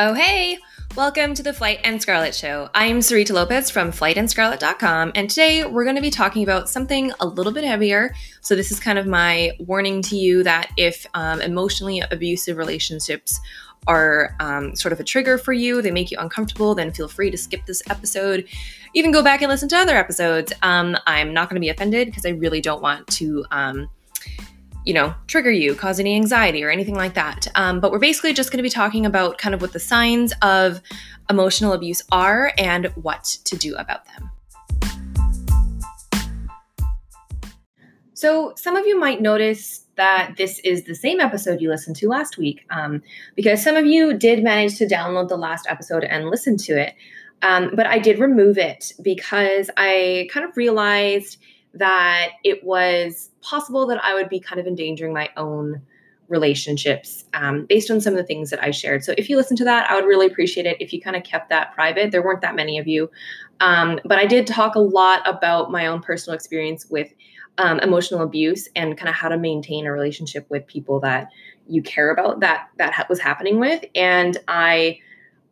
Oh, hey! Welcome to the Flight and Scarlet Show. I'm Sarita Lopez from flightandscarlet.com, and today we're going to be talking about something a little bit heavier. So, this is kind of my warning to you that if um, emotionally abusive relationships are um, sort of a trigger for you, they make you uncomfortable, then feel free to skip this episode. Even go back and listen to other episodes. Um, I'm not going to be offended because I really don't want to um, you know, trigger you, cause any anxiety or anything like that. Um, but we're basically just going to be talking about kind of what the signs of emotional abuse are and what to do about them. So, some of you might notice that this is the same episode you listened to last week um, because some of you did manage to download the last episode and listen to it. Um, but I did remove it because I kind of realized that it was possible that I would be kind of endangering my own relationships um, based on some of the things that I shared. So if you listen to that, I would really appreciate it if you kind of kept that private. There weren't that many of you. Um, but I did talk a lot about my own personal experience with um, emotional abuse and kind of how to maintain a relationship with people that you care about that that ha- was happening with. And I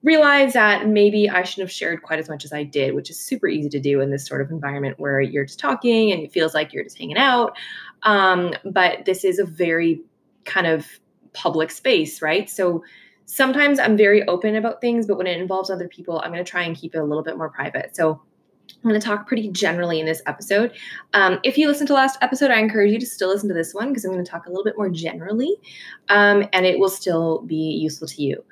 realized that maybe I shouldn't have shared quite as much as I did, which is super easy to do in this sort of environment where you're just talking and it feels like you're just hanging out. Um, but this is a very kind of public space, right? So sometimes I'm very open about things, but when it involves other people, I'm going to try and keep it a little bit more private. So I'm going to talk pretty generally in this episode. Um, if you listened to last episode, I encourage you to still listen to this one because I'm going to talk a little bit more generally um, and it will still be useful to you.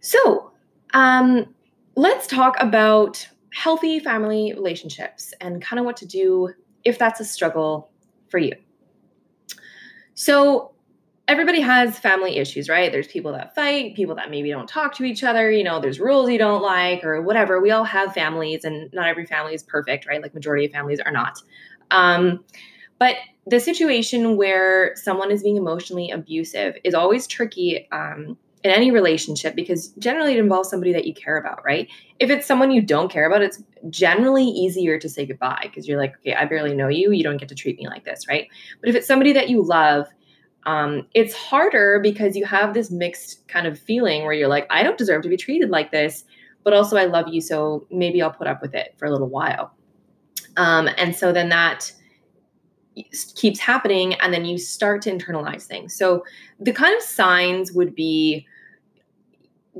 So, um, let's talk about healthy family relationships and kind of what to do if that's a struggle for you. So, everybody has family issues, right? There's people that fight, people that maybe don't talk to each other, you know, there's rules you don't like or whatever. We all have families and not every family is perfect, right? Like majority of families are not. Um, but the situation where someone is being emotionally abusive is always tricky um, in any relationship because generally it involves somebody that you care about, right? If it's someone you don't care about, it's generally easier to say goodbye because you're like, okay, I barely know you. You don't get to treat me like this, right? But if it's somebody that you love, um, it's harder because you have this mixed kind of feeling where you're like, I don't deserve to be treated like this, but also I love you, so maybe I'll put up with it for a little while. Um, and so then that keeps happening and then you start to internalize things. So the kind of signs would be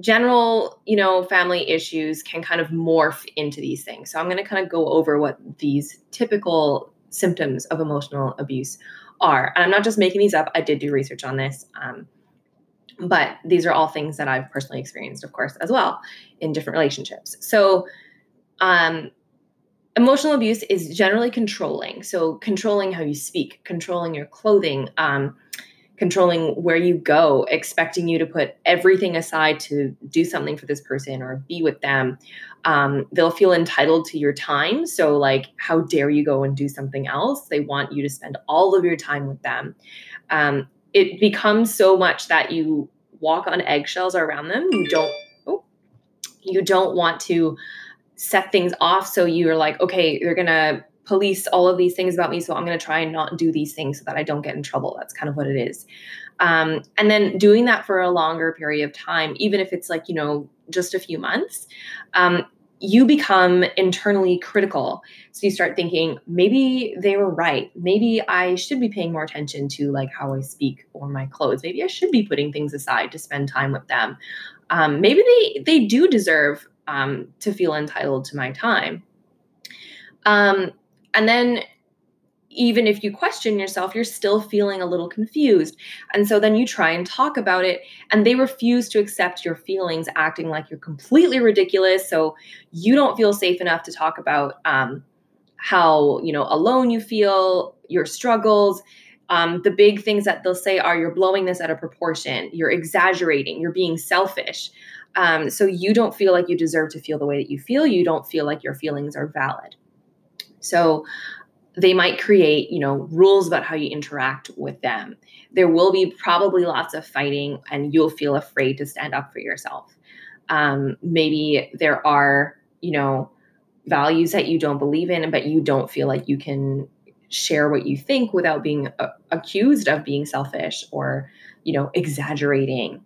general you know family issues can kind of morph into these things. So i'm going to kind of go over what these typical symptoms of emotional abuse are. And i'm not just making these up i did do research on this um, but these are all things that i've personally experienced of course as well in different relationships. So um, emotional abuse is generally controlling. So, controlling how you speak, controlling your clothing, um, controlling where you go, expecting you to put everything aside to do something for this person or be with them. Um, they'll feel entitled to your time. So, like, how dare you go and do something else? They want you to spend all of your time with them. Um, it becomes so much that you walk on eggshells around them. You don't. Oh, you don't want to set things off so you're like okay you're gonna police all of these things about me so i'm gonna try and not do these things so that i don't get in trouble. That's kind of what it is. Um, and then doing that for a longer period of time even if it's like you know just a few months um, you become internally critical. So you start thinking maybe they were right. Maybe i should be paying more attention to like how i speak or my clothes. Maybe i should be putting things aside to spend time with them. Um, maybe they they do deserve um, to feel entitled to my time. Um, and then even if you question yourself, you're still feeling a little confused. And so then you try and talk about it, and they refuse to accept your feelings, acting like you're completely ridiculous. So you don't feel safe enough to talk about um, how you know alone you feel, your struggles. Um, the big things that they'll say are you're blowing this out of proportion, you're exaggerating, you're being selfish. Um, so you don't feel like you deserve to feel the way that you feel. You don't feel like your feelings are valid. So they might create, you know, rules about how you interact with them. There will be probably lots of fighting, and you'll feel afraid to stand up for yourself. Um, maybe there are, you know, values that you don't believe in, but you don't feel like you can share what you think without being uh, accused of being selfish or, you know, exaggerating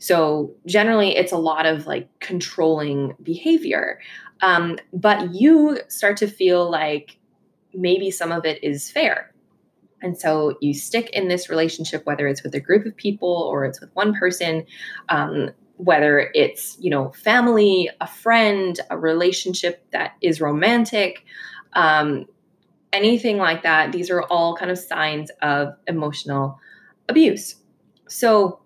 So generally, it's a lot of like controlling behavior. Um, but you start to feel like maybe some of it is fair. And so you stick in this relationship, whether it's with a group of people or it's with one person, um, whether it's, you know, family, a friend, a relationship that is romantic, um, anything like that. These are all kind of signs of emotional abuse. So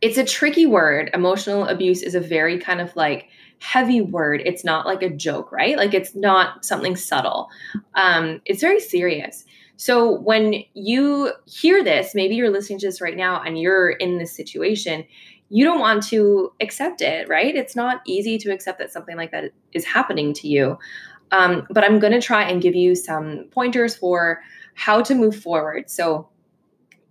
it's a tricky word. Emotional abuse is a very kind of like heavy word. It's not like a joke, right? Like it's not something subtle. Um, it's very serious. So when you hear this, maybe you're listening to this right now and you're in this situation, you don't want to accept it, right? It's not easy to accept that something like that is happening to you. Um, but I'm going to try and give you some pointers for how to move forward. So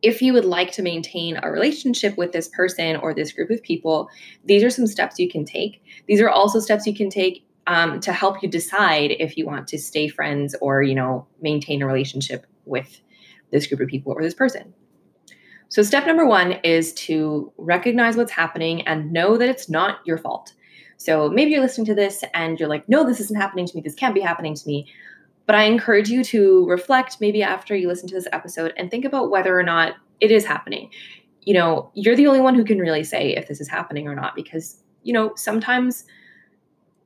if you would like to maintain a relationship with this person or this group of people, these are some steps you can take. These are also steps you can take um, to help you decide if you want to stay friends or you know maintain a relationship with this group of people or this person. So, step number one is to recognize what's happening and know that it's not your fault. So, maybe you're listening to this and you're like, no, this isn't happening to me. This can't be happening to me. But I encourage you to reflect maybe after you listen to this episode and think about whether or not it is happening. You know, you're the only one who can really say if this is happening or not because, you know, sometimes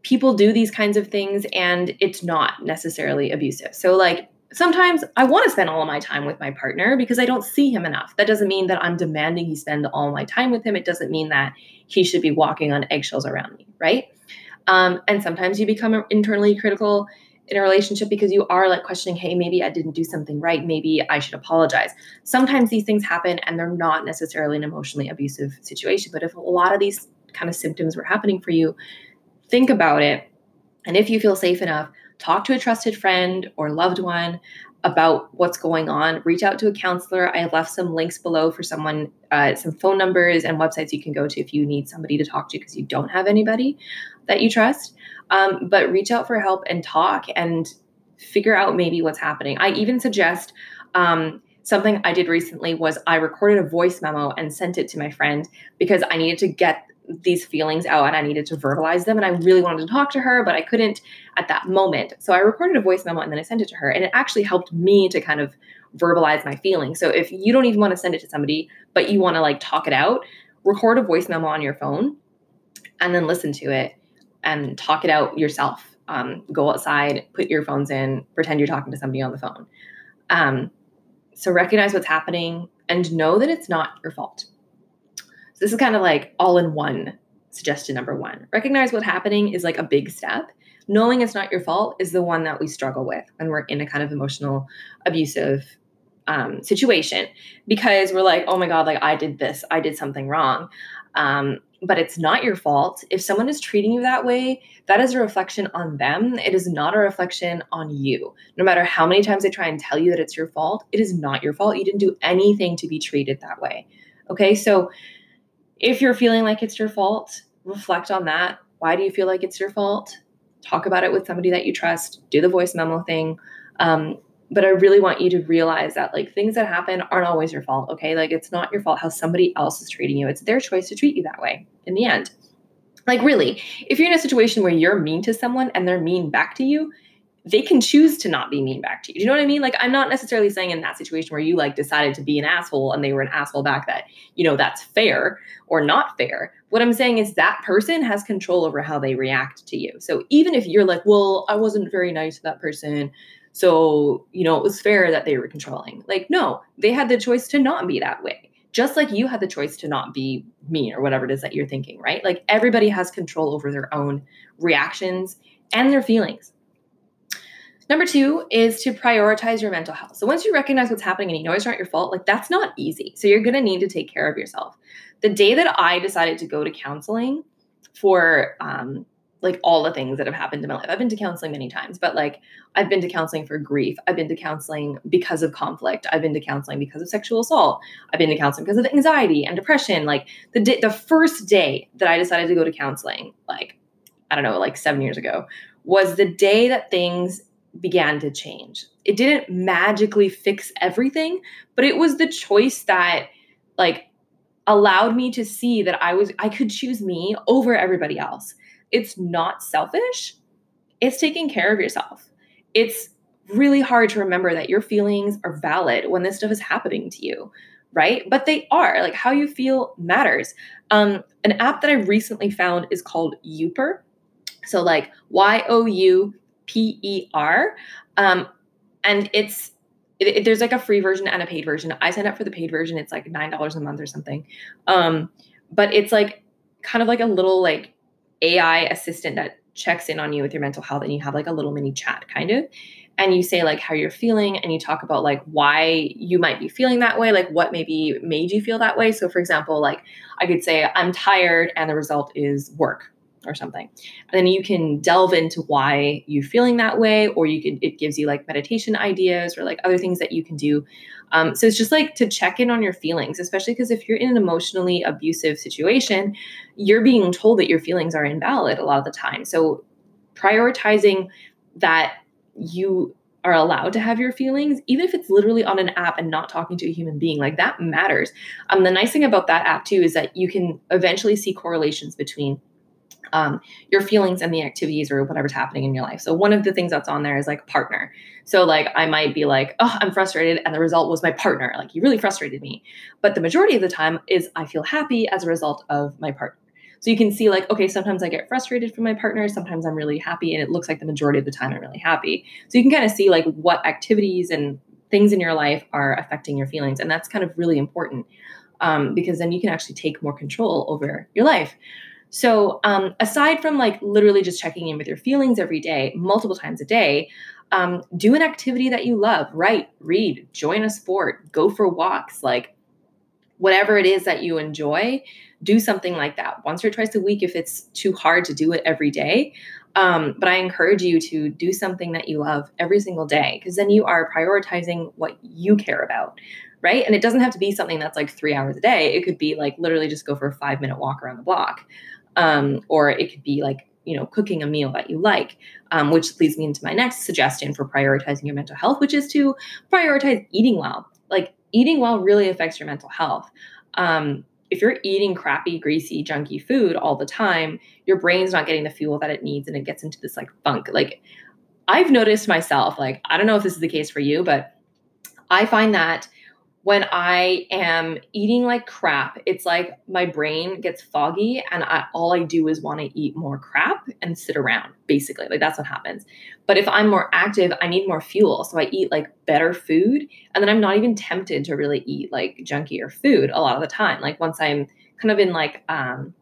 people do these kinds of things and it's not necessarily abusive. So, like, sometimes I want to spend all of my time with my partner because I don't see him enough. That doesn't mean that I'm demanding he spend all my time with him. It doesn't mean that he should be walking on eggshells around me, right? Um, and sometimes you become internally critical in a relationship because you are like questioning, hey, maybe I didn't do something right. Maybe I should apologize. Sometimes these things happen and they're not necessarily an emotionally abusive situation. But if a lot of these kind of symptoms were happening for you, think about it. And if you feel safe enough, talk to a trusted friend or loved one about what's going on. Reach out to a counselor. I left some links below for someone, uh, some phone numbers and websites you can go to if you need somebody to talk to because you don't have anybody that you trust. Um, but reach out for help and talk and figure out maybe what's happening. I even suggest um, something I did recently was I recorded a voice memo and sent it to my friend because I needed to get these feelings out and I needed to verbalize them. And I really wanted to talk to her, but I couldn't at that moment. So I recorded a voice memo and then I sent it to her. And it actually helped me to kind of verbalize my feelings. So if you don't even want to send it to somebody, but you want to like talk it out, record a voice memo on your phone and then listen to it and talk it out yourself. Um, go outside, put earphones in, pretend you're talking to somebody on the phone. Um, so recognize what's happening and know that it's not your fault. So this is kind of like all in one suggestion number one. Recognize what's happening is like a big step. Knowing it's not your fault is the one that we struggle with when we're in a kind of emotional, abusive um, situation because we're like, oh my God, like I did this, I did something wrong. Um, but it's not your fault. If someone is treating you that way, that is a reflection on them. It is not a reflection on you. No matter how many times they try and tell you that it's your fault, it is not your fault. You didn't do anything to be treated that way. Okay, so if you're feeling like it's your fault, reflect on that. Why do you feel like it's your fault? Talk about it with somebody that you trust. Do the voice memo thing. Um, but I really want you to realize that like things that happen aren't always your fault. Okay, like it's not your fault how somebody else is treating you. It's their choice to treat you that way in the end. Like really, if you're in a situation where you're mean to someone and they're mean back to you, they can choose to not be mean back to you. Do you know what I mean? Like, I'm not necessarily saying in that situation where you like decided to be an asshole and they were an asshole back that, you know, that's fair or not fair. What I'm saying is that person has control over how they react to you. So even if you're like, well, I wasn't very nice to that person. So, you know, it was fair that they were controlling. Like, no, they had the choice to not be that way. Just like you had the choice to not be mean or whatever it is that you're thinking, right? Like everybody has control over their own reactions and their feelings. Number two is to prioritize your mental health. So once you recognize what's happening and you know it's not your fault, like that's not easy. So you're to need to take care of yourself. The day that I decided to go to counseling for um, like all the things that have happened in my life, I've been to counseling many times, but like I've been to counseling for grief. I've been to counseling because of conflict. I've been to counseling because of sexual assault. I've been to counseling because of anxiety and depression. Like the di- the first day that I decided to go to counseling, like I don't know, like seven years ago, was the day that things began to change. It didn't magically fix everything, but it was the choice that like allowed me to see that I was I could choose me over everybody else. It's not selfish. It's taking care of yourself. It's really hard to remember that your feelings are valid when this stuff is happening to you, right? But they are. Like how you feel matters. Um, an app that I recently found is called Youper. So like Y O U P E R. Um, and it's it, it, there's like a free version and a paid version. I signed up for the paid version. It's like nine dollars a month or something. Um, but it's like kind of like a little like AI assistant that checks in on you with your mental health, and you have like a little mini chat kind of and you say like how you're feeling and you talk about like why you might be feeling that way like what maybe made you feel that way. So for example like i could say i'm tired and the result is work or something. And then you can delve into why you're feeling that way or you can it gives you like meditation ideas or like other things that you can do um, so it's just like to check in on your feelings especially because if you're in an emotionally abusive situation you're being told that your feelings are invalid a lot of the time so prioritizing that you are allowed to have your feelings, even if it's literally on an app and not talking to a human being, like that matters. Um, the nice thing about that app too is that you can eventually see correlations between um, your feelings and the activities or whatever's happening in your life. So one of the things that's on there is like partner. So like I might be like, oh, I'm frustrated, and the result was my partner. Like he really frustrated me. But the majority of the time is I feel happy as a result of my partner. So you can see like, okay, sometimes I get frustrated from my partner, sometimes I'm really happy, and it looks like the majority of the time I'm really happy. So you can kind of see like what activities and things in your life are affecting your feelings, and that's kind of really important um, because then you can actually take more control over your life. So um, aside from like literally just checking in with your feelings every day, multiple times a day. Um, do an activity that you love, write, read, join a sport, go for walks, like whatever it is that you enjoy, do something like that once or twice a week if it's too hard to do it every day. Um, but I encourage you to do something that you love every single day because then you are prioritizing what you care about, right? And it doesn't have to be something that's like three hours a day. It could be like literally just go for a five minute walk around the block. Um, or it could be like, you know, cooking a meal that you like, um, which leads me into my next suggestion for prioritizing your mental health, which is to prioritize eating well. Like eating well really affects your mental health. Um, if you're eating crappy, greasy, junky food all the time, your brain's not getting the fuel that it needs and it gets into this like funk. Like I've noticed myself, like, I don't know if this is the case for you, but I find that when I am eating like crap, it's like my brain gets foggy and I, all I do is want to eat more crap and sit around, basically. Like that's what happens. But if I'm more active, I need more fuel. So I eat like better food. And then I'm not even tempted to really eat like junkier food a lot of the time. Like once I'm kind of in like, um,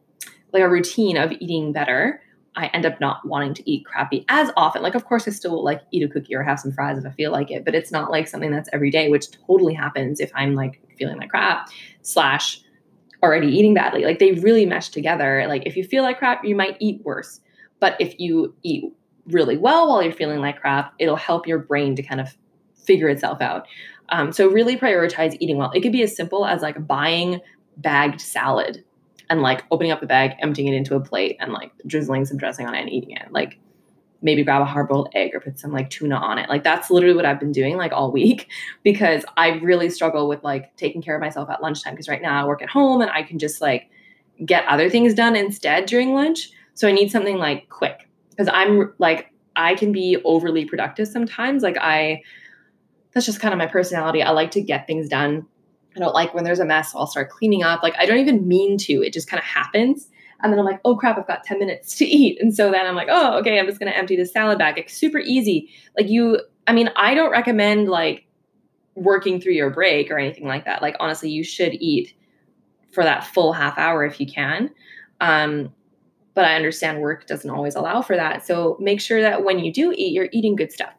like a routine of eating better, I end up not wanting to eat crappy as often. Like, of course, I still like eat a cookie or have some fries if I feel like it, but it's not like something that's every day, which totally happens if I'm like feeling like crap slash already eating badly. Like they really mesh together. Like if you feel like crap, you might eat worse. But if you eat really well while you're feeling like crap, it'll help your brain to kind of figure itself out. Um, so really prioritize eating well. It could be as simple as like buying bagged salad and like opening up the bag, emptying it into a plate, and like drizzling some dressing on it and eating it. Like maybe grab a hard boiled egg or put some like tuna on it. Like that's literally what I've been doing like all week because I really struggle with like taking care of myself at lunchtime because right now I work at home and I can just like get other things done instead during lunch. So I need something like quick because I'm like I can be overly productive sometimes. Like I that's just kind of my personality. I like to get things done I don't like when there's a mess, so I'll start cleaning up. Like I don't even mean to, it just kind of happens. And then I'm like, oh crap, I've got 10 minutes to eat. And so then I'm like, oh, okay, I'm just gonna empty the salad bag. It's super easy. Like you, I mean, I don't recommend like working through your break or anything like that. Like honestly, you should eat for that full half hour if you can. Um, but I understand work doesn't always allow for that. So make sure that when you do eat, you're eating good stuff.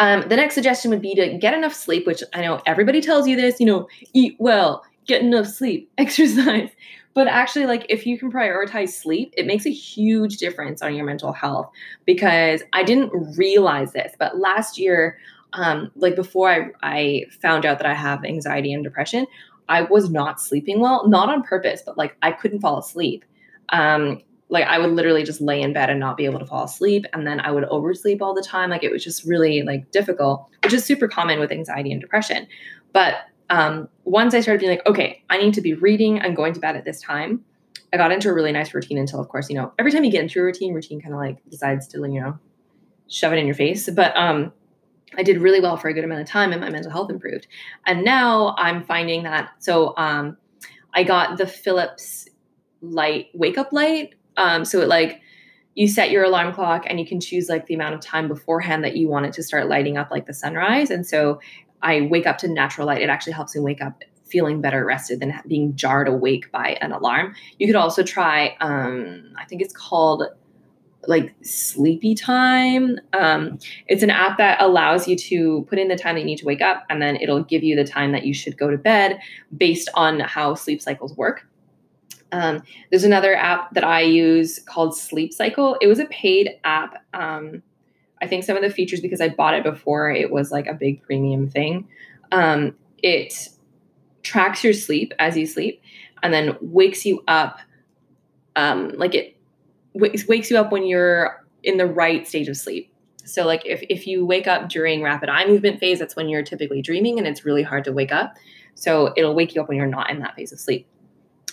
Um, the next suggestion would be to get enough sleep, which I know everybody tells you this, you know, eat well, get enough sleep, exercise. But actually, like if you can prioritize sleep, it makes a huge difference on your mental health because I didn't realize this, but last year, um, like before I, I found out that I have anxiety and depression, I was not sleeping well, not on purpose, but like I couldn't fall asleep. Um, like I would literally just lay in bed and not be able to fall asleep and then I would oversleep all the time like it was just really like difficult which is super common with anxiety and depression but Um, once I started being like, okay, I need to be reading I'm going to bed at this time, I got into a really nice routine until, of course, you know, every time you get into a routine, routine kind of like decides to, you know, shove it in your face. But um, I did really well for a good amount of time and my mental health improved. And now I'm finding that, so um, I got the Philips light, wake up light. Um, so it like, you set your alarm clock and you can choose like the amount of time beforehand that you want it to start lighting up like the sunrise. And so I wake up to natural light. It actually helps me wake up feeling better rested than being jarred awake by an alarm. You could also try, um, I think it's called like Sleepy Time. Um, it's an app that allows you to put in the time that you need to wake up, and then it'll give you the time that you should go to bed based on how sleep cycles work. Um, there's another app that I use called Sleep Cycle. It was a paid app. Um, I think some of the features because I bought it before it was like a big premium thing. Um, it tracks your sleep as you sleep and then wakes you up um, like it w- wakes you up when you're in the right stage of sleep so like if, if you wake up during rapid eye movement phase that's when you're typically dreaming and it's really hard to wake up so it'll wake you up when you're not in that phase of sleep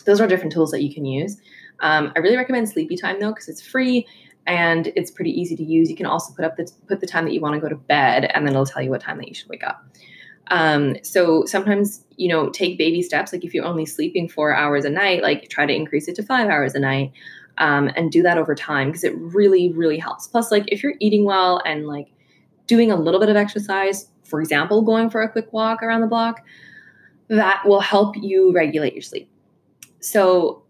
those are different tools that you can use um, i really recommend sleepy time though because it's free and it's pretty easy to use you can also put up the put the time that you want to go to bed and then it'll tell you what time that you should wake up um, so sometimes, you know, take baby steps. Like if you're only sleeping four hours a night, like try to increase it to five hours a night um, and do that over time because it really, really helps. Plus, like if you're eating well and like doing a little bit of exercise, for example, going for a quick walk around the block, that will help you regulate your sleep. So,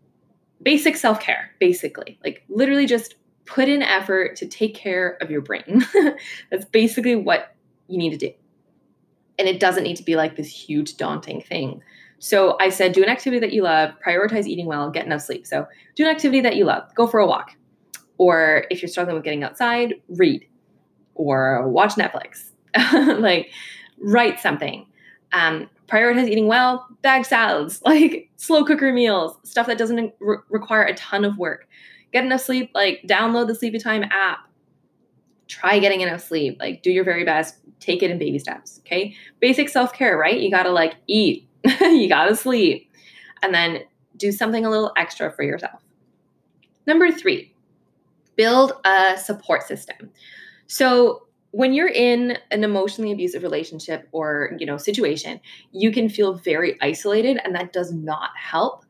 basic self care, basically, like literally just put in effort to take care of your brain. That's basically what you need to do and it doesn't need to be like this huge daunting thing. So I said, do an activity that you love, prioritize eating well, get enough sleep. So do an activity that you love, go for a walk. Or if you're struggling with getting outside, read or watch Netflix. like write something. Um, prioritize eating well, bag salads, like slow cooker meals, stuff that doesn't re- require a ton of work. Get enough sleep, like download the Sleepy Time app. Try getting enough sleep, like do your very best, take it in baby steps. Okay. Basic self care, right? You got to like eat, you got to sleep, and then do something a little extra for yourself. Number three, build a support system. So, when you're in an emotionally abusive relationship or you know situation you can feel very isolated and that does not help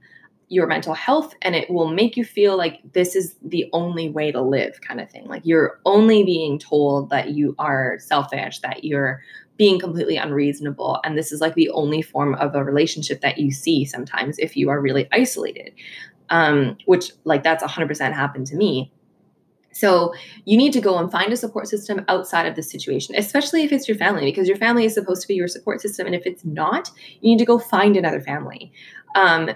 your mental health and it will make you feel like this is the only way to live kind of thing. Like you're only being told that you are selfish that you're being completely unreasonable and this is like the only form of a relationship that you see sometimes if you are really isolated. Um, which like that's 100% happened to me so you need to go and find a support system outside of the situation, especially if it's your family, because your family is supposed to be your support system. And if it's not, you need to go find another family. Um,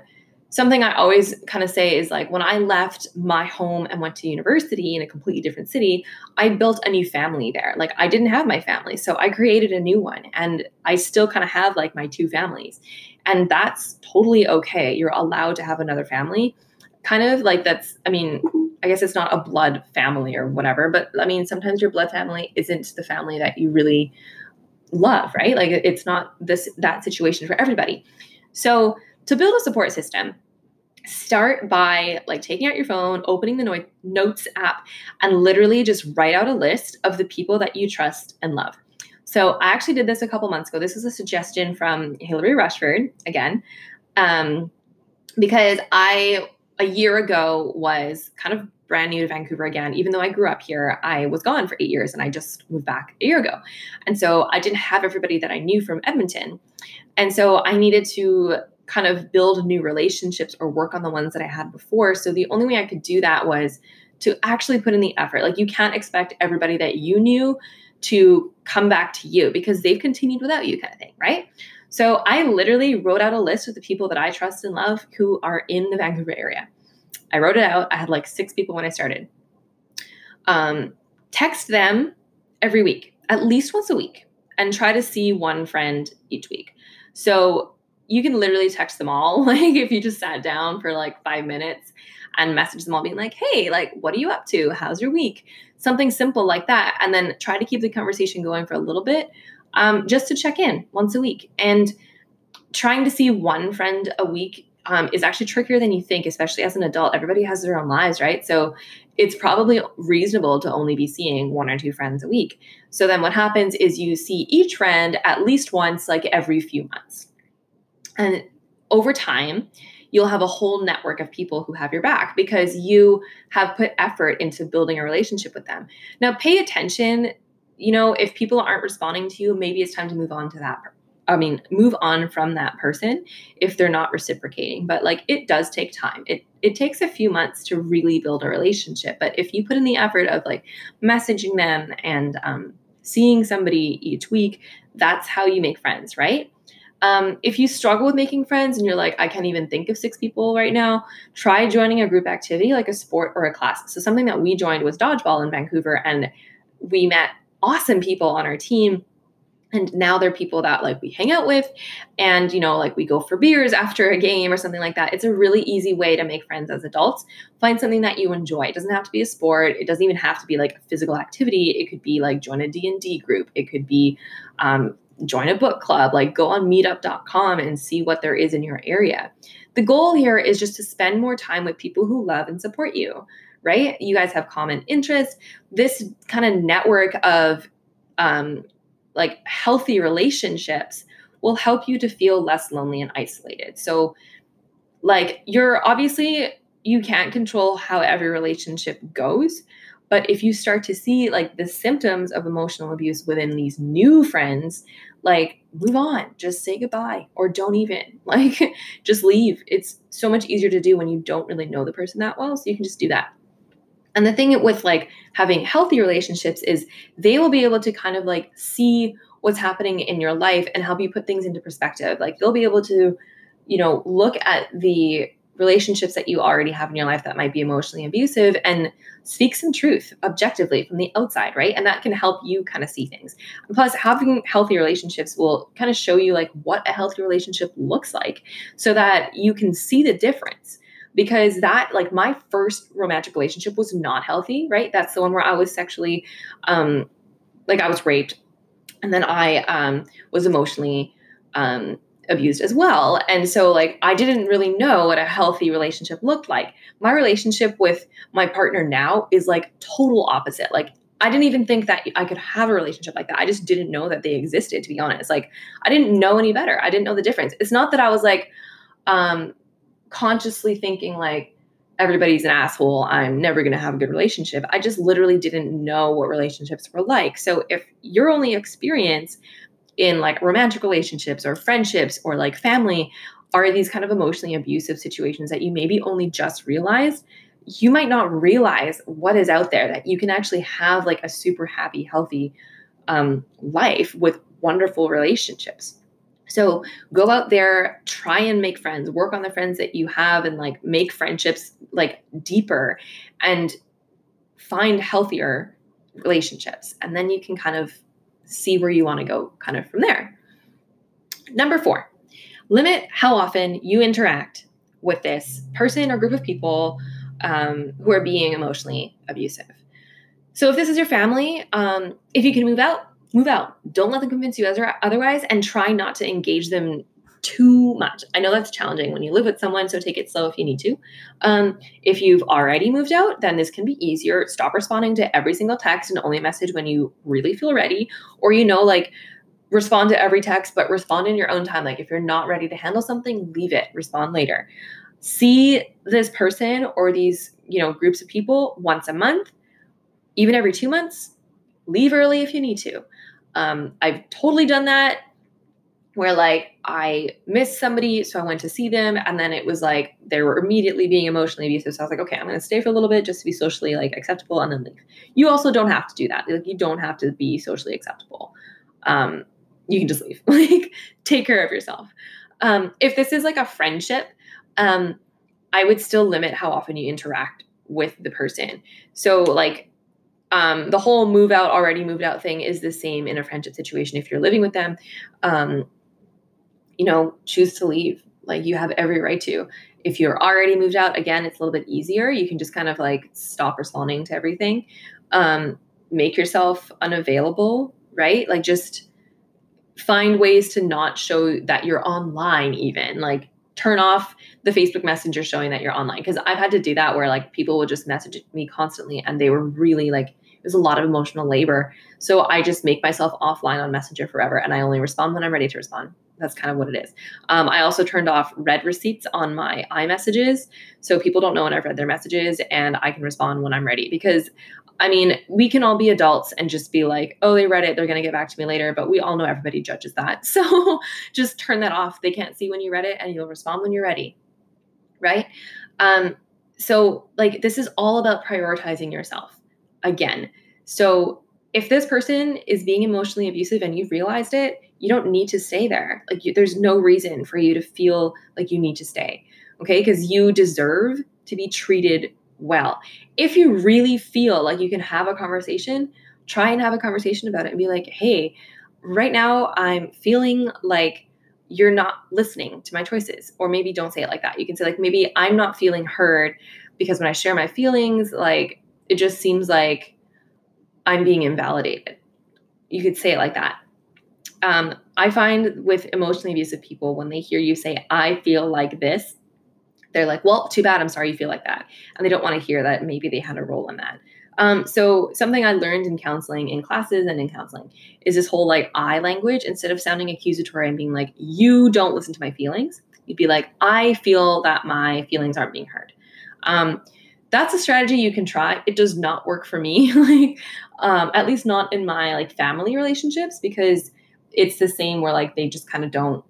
something I always kind of say is like when I left my home and went to university in a completely different city, I built a new family there. Like I didn't have my family, so I created a new one and I still kind of have like my two families. And that's totally okay. You're allowed to have another family. Kind of like that's I mean, I guess it's not a blood family or whatever, but I mean sometimes your blood family isn't the family that you really love, right? Like it's not this that situation for everybody. So to build a support system, start by like taking out your phone, opening the no- notes app, and literally just write out a list of the people that you trust and love. So I actually did this a couple months ago. This is a suggestion from Hilary Rushford again, um, because I a year ago was kind of brand new to Vancouver again. Even though I grew up here, I was gone for eight years and I just moved back a year ago. And so I didn't have everybody that I knew from Edmonton. And so I needed to kind of build new relationships or work on the ones that I had before. So the only way I could do that was to actually put in the effort. Like you can't expect everybody that you knew to come back to you because they've continued without you, kind of thing, right? So I literally wrote out a list of the people that I trust and love who are in the Vancouver area. I wrote it out. I had like six people when I started. Um, text them every week, at least once a week, and try to see one friend each week. So you can literally text them all. Like if you just sat down for like five minutes and message them all, being like, hey, like, what are you up to? How's your week? Something simple like that. And then try to keep the conversation going for a little bit um, just to check in once a week. And trying to see one friend a week um, is actually trickier than you think, especially as an adult. Everybody has their own lives, right? So it's probably reasonable to only be seeing one or two friends a week. So then what happens is you see each friend at least once, like every few months. And over time, you'll have a whole network of people who have your back because you have put effort into building a relationship with them. Now, pay attention. You know, if people aren't responding to you, maybe it's time to move on to that I mean, move on from that person if they're not reciprocating. But like it does take time. It it takes a few months to really build a relationship. But if you put in the effort of like messaging them and um, seeing somebody each week, that's how you make friends, right? Um, if you struggle with making friends and you're like, I can't even think of six people right now, try joining a group activity like a sport or a class. So, something that we joined was dodgeball in Vancouver, and we met awesome people on our team. And now they're people that like we hang out with and you know like we go for beers after a game or something like that. It's a really easy way to make friends as adults. Find something that you enjoy. It doesn't have to be a sport. It doesn't even have to be like a physical activity. It could be like join a d&d group. It could be um, join a book club. Like go on meetup.com and see what there is in your area. The goal here is just to spend more time with people who love and support you right you guys have common interests this kind of network of um, like healthy relationships will help you to feel less lonely and isolated. So, like, you're obviously, you can't control how every relationship goes. But if you start to see like the symptoms of emotional abuse within these new friends, like move on, just say goodbye or don't even like just leave. It's so much easier to do when you don't really know the person that well. So you can just do that. And the thing with like having healthy relationships is they will be able to kind of like see what's happening in your life and help you put things into perspective. Like they'll be able to, you know, look at the relationships that you already have in your life that might be emotionally abusive and speak some truth objectively from the outside, right? And that can help you kind of see things. And plus, having healthy relationships will kind of show you like what a healthy relationship looks like so that you can see the difference because that like my first romantic relationship was not healthy right that's the one where i was sexually um like i was raped and then i um was emotionally um abused as well and so like i didn't really know what a healthy relationship looked like my relationship with my partner now is like total opposite like I didn't even think that I could have a relationship like that. I just didn't know that they existed, to be honest. Like, I didn't know any better. I didn't know the difference. It's not that I was like, um, consciously thinking like everybody's an asshole. I'm never going to have a good relationship. I just literally didn't know what relationships were like. So if your only experience in like romantic relationships or friendships or like family are these kind of emotionally abusive situations that you maybe only just realized you might not realize what is out there that you can actually have like a super happy healthy um, life with wonderful relationships so go out there, try and make friends, work on the friends that you have and like make friendships like deeper and find healthier relationships. And then you can kind of see where you want to go kind of from there. Number four, limit how often you interact with this person or group of people um, who are being emotionally abusive. So if this is your family, um, if you can move out, move out. Don't let them convince you otherwise and try not to engage them too much. I know that's challenging when you live with someone, so take it slow if you need to. Um, if you've already moved out, then this can be easier. Stop responding to every single text and only message when you really feel ready, or you know, like respond to every text, but respond in your own time. Like if you're not ready to handle something, leave it, respond later. See this person or these, you know, groups of people once a month, even every two months. Leave early if you need to. Um, I've totally done that where like I missed somebody, so I went to see them, and then it was like they were immediately being emotionally abusive. So I was like, okay, I'm gonna stay for a little bit just to be socially like acceptable and then leave. You also don't have to do that. Like you don't have to be socially acceptable. Um, you can just leave. like take care of yourself. Um, if this is like a friendship, um, I would still limit how often you interact with the person. So like um, the whole move out already moved out thing is the same in a friendship situation if you're living with them. Um, you know choose to leave. Like you have every right to. If you're already moved out again it's a little bit easier. You can just kind of like stop responding to everything. Um, make yourself unavailable right? Like just find ways to not show that you're online even. Like turn off the facebook messenger showing that you're online because i've had to do that where like people will just message me constantly and they were really like it was a lot of emotional labor so i just make myself offline on messenger forever and i only respond when i'm ready to respond that's kind of what it is. Um, I also turned off read receipts on my iMessages so people don't know when I've read their messages and I can respond when I'm ready. Because, I mean, we can all be adults and just be like, oh, they read it, they're going to get back to me later. But we all know everybody judges that. So just turn that off. They can't see when you read it and you'll respond when you're ready. Right? Um, so, like, this is all about prioritizing yourself again. So, if this person is being emotionally abusive and you've realized it, you don't need to stay there. Like you, there's no reason for you to feel like you need to stay. Okay? Because you deserve to be treated well. If you really feel like you can have a conversation, try and have a conversation about it and be like, "Hey, right now I'm feeling like you're not listening to my choices." Or maybe don't say it like that. You can say like maybe I'm not feeling heard because when I share my feelings, like it just seems like I'm being invalidated. You could say it like that um, I find with emotionally abusive people, when they hear you say, I feel like this, they're like, well, too bad. I'm sorry you feel like that. And they don't want to hear that maybe they had a role in that. Um, so, something I learned in counseling, in classes and in counseling, is this whole like I language. Instead of sounding accusatory and being like, you don't listen to my feelings, you'd be like, I feel that my feelings aren't being heard. Um, that's a strategy you can try. It does not work for me, like um, at least not in my like family relationships because it's the same where like they just kind of don't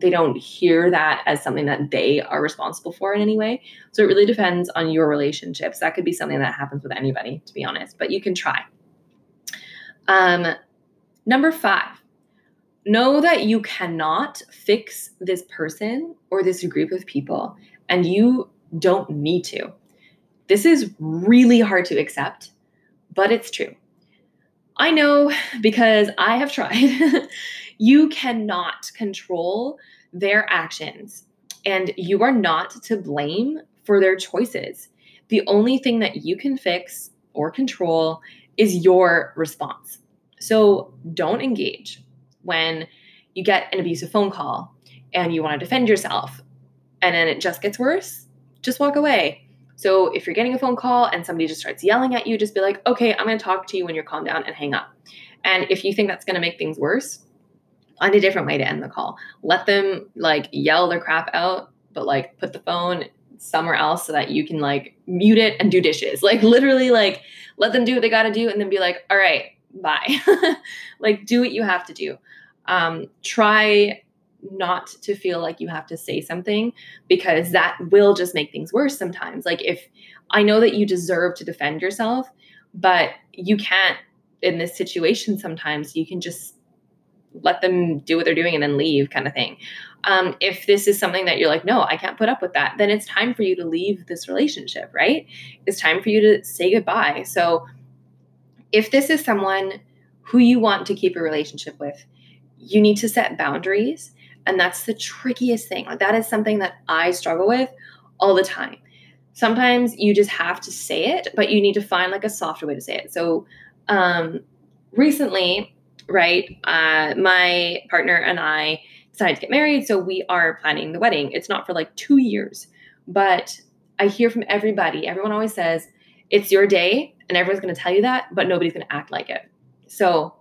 they don't hear that as something that they are responsible for in any way. So it really depends on your relationships. That could be something that happens with anybody, to be honest, but you can try. Um, number five, know that you cannot fix this person or this group of people, and you don't need to. This is really hard to accept, but it's true. I know because I have tried. you cannot control their actions, and you are not to blame for their choices. The only thing that you can fix or control is your response. So don't engage when you get an abusive phone call and you want to defend yourself and then it just gets worse. Just walk away. So if you're getting a phone call and somebody just starts yelling at you, just be like, okay, I'm going to talk to you when you're calmed down and hang up. And if you think that's going to make things worse, find a different way to end the call. Let them like yell their crap out, but like put the phone somewhere else so that you can like mute it and do dishes. Like literally like let them do what they got to do and then be like, "All right, bye." like do what you have to do. Um try not to feel like you have to say something because that will just make things worse sometimes. Like if I know that you deserve to defend yourself, but you can't in this situation sometimes you can just let them do what they're doing and then leave kind of thing. Um, if this is something that you're like, no, I can't put up with that, then it's time for you to leave this relationship, right? It's time for you to say goodbye. So if this is someone who you want to keep a relationship with, you need to set boundaries and that's the trickiest thing. Like that is something that I struggle with all the time. Sometimes you just have to say it, but you need to find like a softer way to say it. So um, recently, right, uh, my partner and I decided to get married. So we are planning the wedding. It's not for like two years, but I hear from everybody. Everyone always says, it's your day, and everyone's going to tell you that, but nobody's going to act like it. So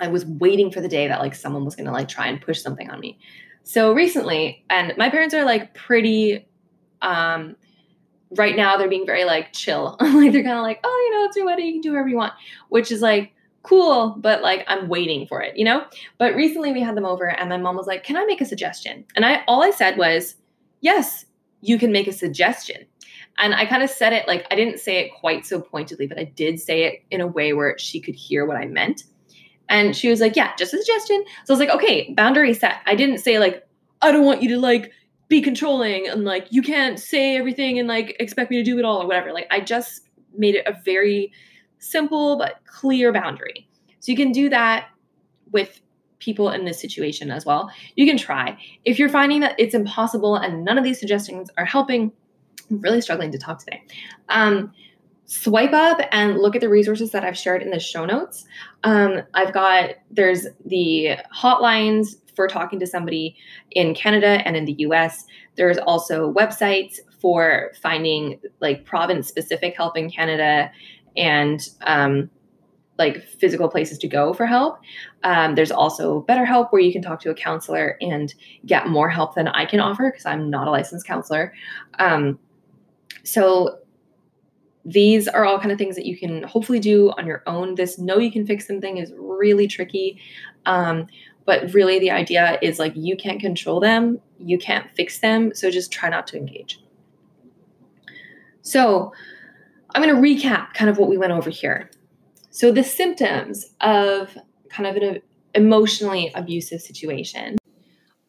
I was waiting for the day that like someone was going to like try and push something on me. So recently, and my parents are like pretty um right now they're being very like chill. like they're kind of like, "Oh, you know, it's your wedding, you can do whatever you want." Which is like cool, but like I'm waiting for it, you know? But recently we had them over and my mom was like, "Can I make a suggestion?" And I all I said was, "Yes, you can make a suggestion." And I kind of said it like I didn't say it quite so pointedly, but I did say it in a way where she could hear what I meant. And she was like, Yeah, just a suggestion. So I was like, Okay, boundary set. I didn't say, like, I don't want you to like be controlling and like you can't say everything and like expect me to do it all or whatever. Like, I just made it a very simple but clear boundary. So you can do that with people in this situation as well. You can try. If you're finding that it's impossible and none of these suggestions are helping, I'm really struggling to talk today. Um, swipe up and look at the resources that I've shared in the show notes. Um, I've got, there's the hotlines for talking to somebody in Canada and in the US. There's also websites for finding like province specific help in Canada and um, like physical places to go for help. Um, there's also BetterHelp where you can talk to a counselor and get more help than I can offer because I'm not a licensed counselor. Um, so these are all kind of things that you can hopefully do on your own. This know you can fix them thing is really tricky. Um, but really, the idea is like you can't control them, you can't fix them. So just try not to engage. So I'm going to recap kind of what we went over here. So the symptoms of kind of an emotionally abusive situation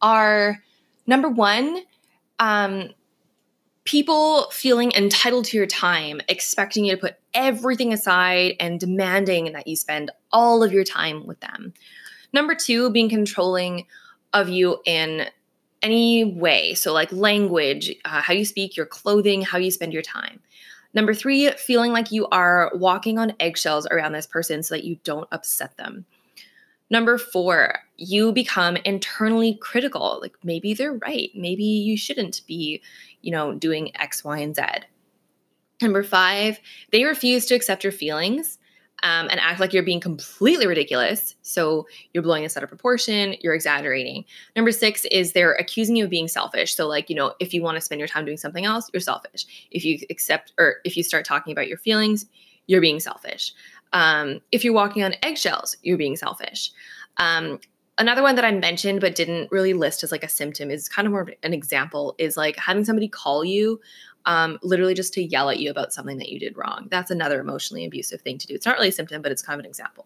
are number one, um, people feeling entitled to your time, expecting you to put everything aside and demanding that you spend all of your time with them. Number two, being controlling of you in any way. So, like language, uh, how you speak, your clothing, how you spend your time. Number three, feeling like you are walking on eggshells around this person so that you don't upset them. Number four, you become internally critical. Like maybe they're right. Maybe you shouldn't be, you know, doing X, Y, and Z. Number five, they refuse to accept your feelings um, and act like you're being completely ridiculous. So you're blowing this out of proportion, you're exaggerating. Number six is they're accusing you of being selfish. So, like, you know, if you want to spend your time doing something else, you're selfish. If you accept or if you start talking about your feelings, you're being selfish. Um, if you're walking on eggshells, you're being selfish. Um, another one that I mentioned but didn't really list as like a symptom is kind of more of an example is like having somebody call you um, literally just to yell at you about something that you did wrong. That's another emotionally abusive thing to do. It's not really a symptom, but it's kind of an example.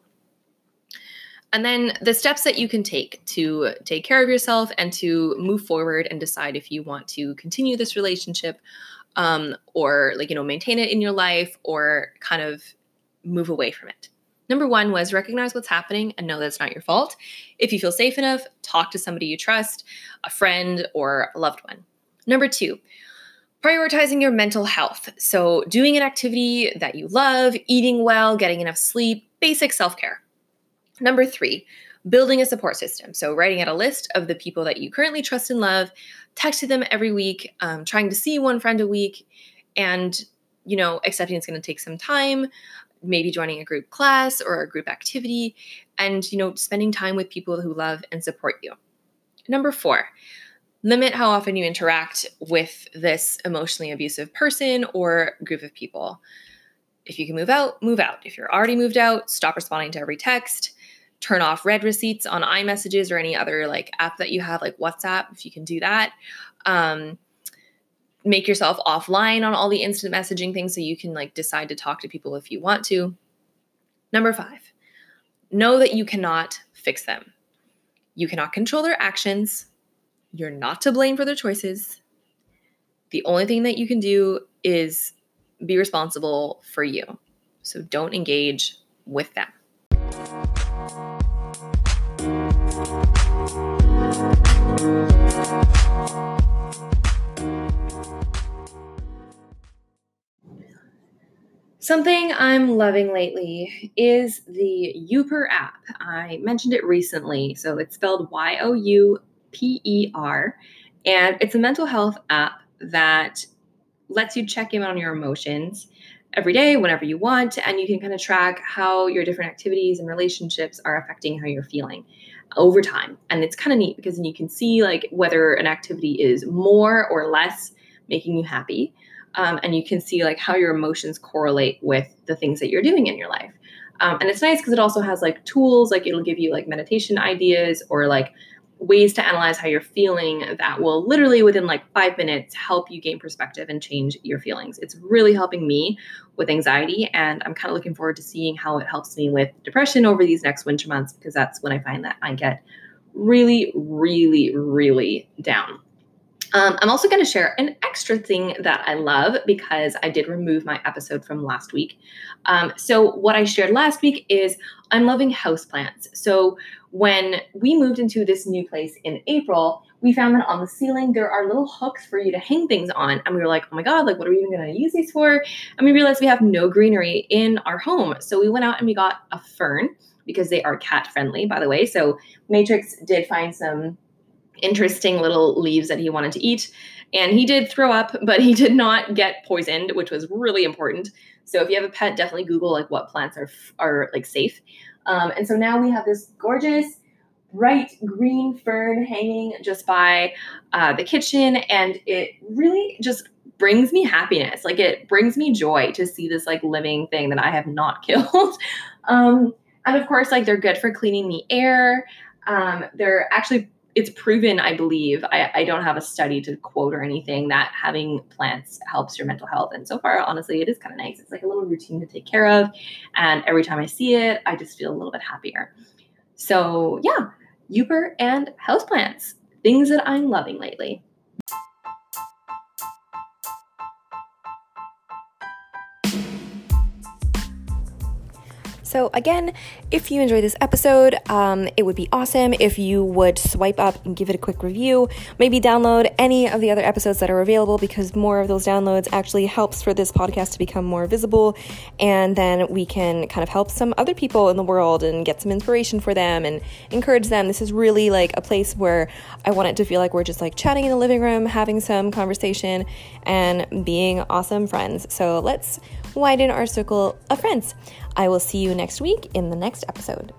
And then the steps that you can take to take care of yourself and to move forward and decide if you want to continue this relationship um, or like, you know, maintain it in your life or kind of move away from it. Number one was recognize what's happening and know that's not your fault. If you feel safe enough, talk to somebody you trust, a friend or a loved one. Number two, prioritizing your mental health. So, doing an activity that you love, eating well, getting enough sleep, basic self care. Number three, building a support system. So, writing out a list of the people that you currently trust and love, texting them every week, um, trying to see one friend a week, and you know, accepting it's going to take some time, maybe joining a group class or a group activity, and you know, spending time with people who love and support you. Number four, limit how often you interact with this emotionally abusive person or group of people. If you can move out, move out. If you're already moved out, stop responding to every text. Turn off read receipts on iMessages or any other like app that you have, like WhatsApp, if you can do that. Um, make yourself offline on all the instant messaging things so you can like decide to talk to people if you want to. Number five, know that you cannot fix them. You cannot control their actions. You're not to blame for their choices. The only thing that you can do is be responsible for you. So don't engage with them. Something I'm loving lately is the Youper app. I mentioned it recently. So it's spelled Y O U P E R. And it's a mental health app that lets you check in on your emotions every day, whenever you want. And you can kind of track how your different activities and relationships are affecting how you're feeling over time. And it's kind of neat because then you can see like whether an activity is more or less making you happy. Um, and you can see like how your emotions correlate with the things that you're doing in your life. Um, and it's nice because it also has like tools, like it'll give you like meditation ideas or like ways to analyze how you're feeling that will literally within like five minutes help you gain perspective and change your feelings. It's really helping me with anxiety, and I'm kind of looking forward to seeing how it helps me with depression over these next winter months because that's when I find that I get really, really, really down. Um, I'm also going to share an extra thing that I love because I did remove my episode from last week. Um, so, what I shared last week is I'm loving houseplants. So, when we moved into this new place in April, we found that on the ceiling there are little hooks for you to hang things on. And we were like, oh my God, like what are we even gonna use these for? And we realized we have no greenery in our home. So we went out and we got a fern because they are cat friendly, by the way. So Matrix did find some interesting little leaves that he wanted to eat. And he did throw up, but he did not get poisoned, which was really important. So if you have a pet, definitely Google like what plants are are like safe. Um, and so now we have this gorgeous bright green fern hanging just by uh, the kitchen, and it really just brings me happiness. Like it brings me joy to see this like living thing that I have not killed. um, and of course, like they're good for cleaning the air. Um, they're actually it's proven, I believe, I, I, don't have a study to quote or anything that having plants helps your mental health. And so far, honestly, it is kind of nice. It's like a little routine to take care of. And every time I see it, I just feel a little bit happier. So yeah, Youper and houseplants, things that I'm loving lately. So, again, if you enjoyed this episode, um, it would be awesome if you would swipe up and give it a quick review. Maybe download any of the other episodes that are available because more of those downloads actually helps for this podcast to become more visible. And then we can kind of help some other people in the world and get some inspiration for them and encourage them. This is really like a place where I want it to feel like we're just like chatting in the living room, having some conversation, and being awesome friends. So, let's widen our circle of friends. I will see you next week in the next episode.